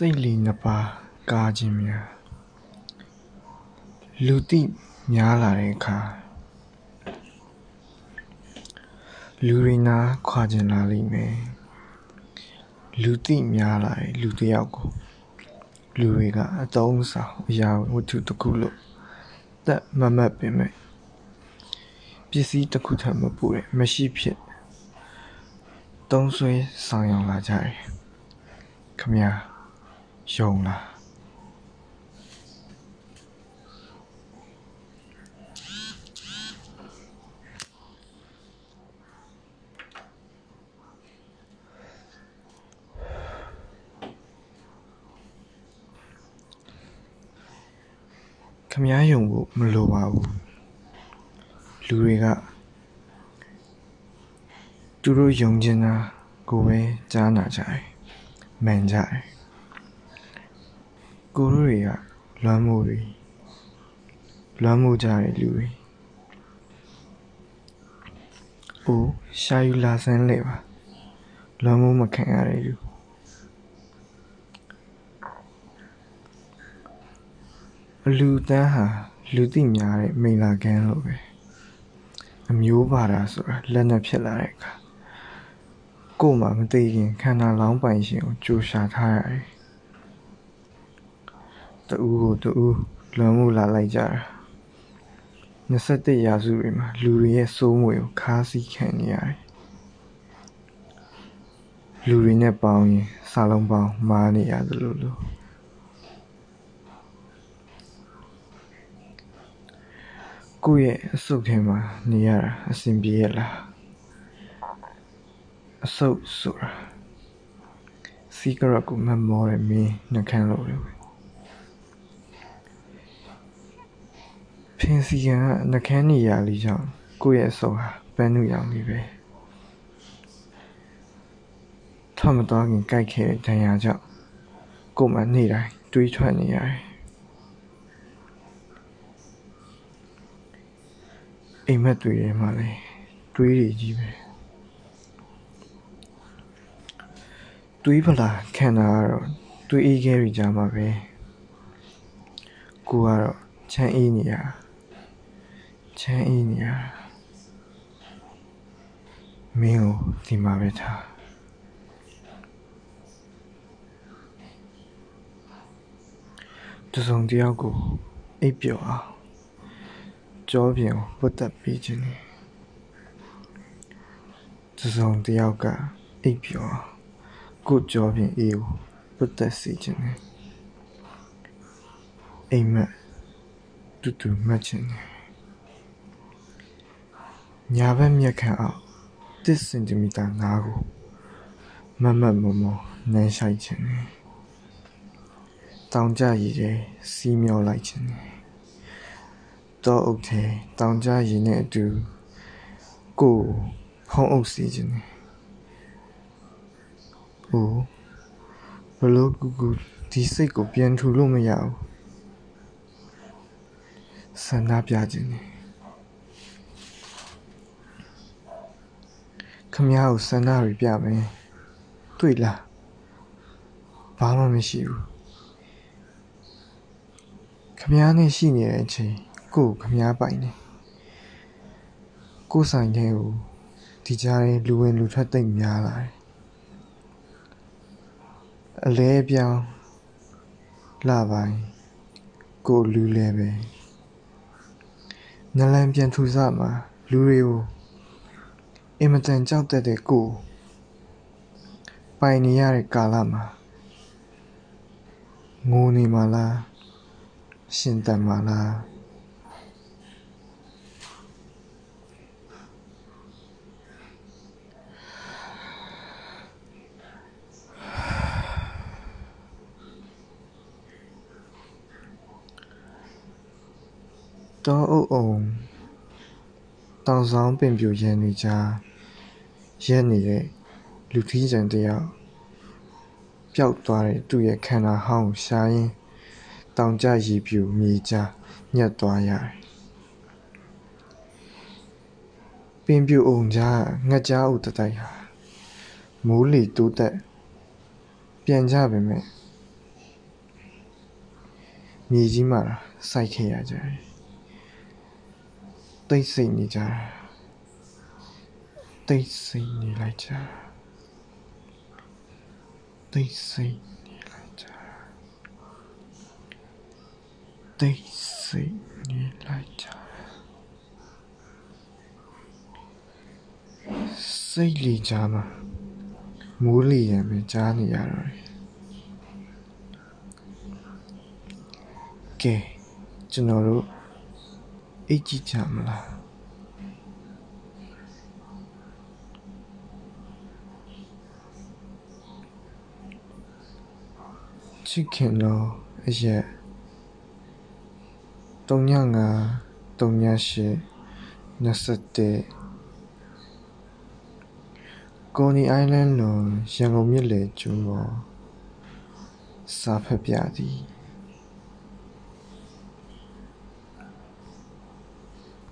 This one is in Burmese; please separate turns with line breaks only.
စိတ်လီနှစ်ပါးကားခြင်းများလူသိများလာတဲ့အခါလူတွေနာခွာကျင်လာလိမ့်မယ်လူသိများလာတဲ့လူတစ်ယောက်ကိုလူတွေကအတုံးဆောင်အရာဝတ္ထုတစ်ခုလို့သက်မမတ်ပင်မဲ့ပစ္စည်းတစ်ခုထပ်မပူတဲ့မရှိဖြစ်သုံးဆွဲဆောင်ရောက်လာကြတယ်ခမညာ ယုံလားခမည်းယုံဖို့မလိုပါဘူးလူတွေကသူတို့ယုံကျင်တာကိုပဲကြားနာကြတယ်မှန်ကြတယ် ကိုတို့တွေကလွမ်းမိုးတွေလွမ်းမိုးကြတဲ့လူတွေ။အိုးရှာယူလာစမ်းလေပါလွမ်းမိုးမခံရတဲ့လူအလူတန်းဟာလူသိများတဲ့မိလာကန်းလိုပဲအမျိုးပါတာဆိုတာလက်နဲ့ဖြစ်လာတဲ့အခါကို့မှာမသိခင်ခန္ဓာလောင်းပိုင်ရှင်ကိုကြိုရှာထားရတယ် တူကိုတူလွန်မှုလာလိုက်ကြတာ21ရာစုတွေမှာလူတွေရဲ့စိုးမွေကိုခါးစည်းခံနေရတယ်လူတွေနဲ့ပေါင်းရင်စာလုံးပေါင်းမားနေရသလိုလိုကိုယ့်ရဲ့အစုပ်ထဲမှာနေရတာအဆင်ပြေရလားအစုပ်ဆိုတာစီကရက်ကိုမမောရမင်းနှခမ်းလို့လေ ဖင်စီကနှခမ်းနေရလေးကြောင့်ကိုယ့်ရဲ့အစုပ်ဟာပန်းနုရောင်လေးပဲထမတော်ခင်ကြိုက်ခဲ့တဲ့ဒဏ်ရာကြောင့်ကိုယ်မှနေ့တိုင်းတွေးထွက်နေရတယ်အိမ်မက်တွေထဲမှာလည်းတွေးတွေကြီးပဲတွေးဖလားခံတာကတော့တွေးအေးခဲတွေကြားမှာပဲကိုကတော့ချမ်းအေးနေရ ချမ်းအေးနေရမင်းကိုဒီမှာပဲထားတစုံတယောက်ကိုအိပ်ပျော်အောင်ကြောပြင်ကိုပုတ်တက်ပေးခြင်းနဲ့တစုံတယောက်ကအိပ်ပျော်အောင်ကိုကြောပြင်အေးကိုပုတ်တက်စေခြင်းနဲ့အိမ်မက်တူတူမှတ်ခြင်းနဲ့ ညာဘက်မျက်ခမ်းအောင်1စင်တီမီတာငါးကိုမမတ်မမနမ်းဆိုင်ခြင်းနဲ့တောင်ကြရည်တဲ့စီးမျောလိုက်ခြင်းနဲ့တောအုပ်ထဲတောင်ကြရည်နဲ့အတူကိုဖုံးအုပ်စီခြင်းနဲ့ဟိုဘလို့ကူကူဒီစိတ်ကိုပြန်ထူလို့မရဘူးဆန္ဒပြခြင်းနဲ့ ခမရကိုဆန္ဒတွေပြမယ်တွေ့လားဘာမှမရှိဘူးခမည်းနဲ့ရှိနေတဲ့အချိန်ကိုခမည်းပိုင်နေကိုဆိုင်တဲ့ကိုဒီကြားရင်လူဝင်လူထွက်တိတ်များလာတယ်အလဲပြောင်းလာပိုင်းကိုလူလဲပဲနလန်ပြန်ထူစမှာလူတွေကို အင်မတန်ကြောက်တတ် တဲ့ကိုပိုင်နေရတဲ့ကာလမှာငိုနေမှာလားရှင်တန်မှာလားတောအုပ်အောင်တောင်ဆောင်ပင်ပြူရန်နေကြရက်နေတဲ့လူထီးကြံတယောက်ပျောက်သွားတဲ့သူ့ရဲ့ခန္ဓာဟောင်းရှားရင်းတောင်ကျရေပြူမြေကြားညက်သွားရတယ်ပင်ပြူအောင်ကြားငှက်ကြားဦးတတိုက်ဟာမိုးလီတိုးတက်ပြန်ကြပါမယ်မြေကြီးမှာစိုက်ခဲ့ရကြတယ် တိတ်ဆိတ်နေကြတာတိတ်ဆိတ်နေလိုက်ကြတာတိတ်ဆိတ်နေလိုက်ကြတာတိတ်ဆိတ်နေလိုက်ကြတာစိတ်လီကြမှာမိုးလီရံပဲကြားနေရတော့တယ်ကဲကျွန်တော်တို့ အိတ်ကြည့်ကြမလားချစ်ခင်တော့အရက်35 38 21ကိုနီအိုင်လန်းလွန်ရန်ကုန်မြစ်လေကျွန်းပေါ်စာဖတ်ပြသည်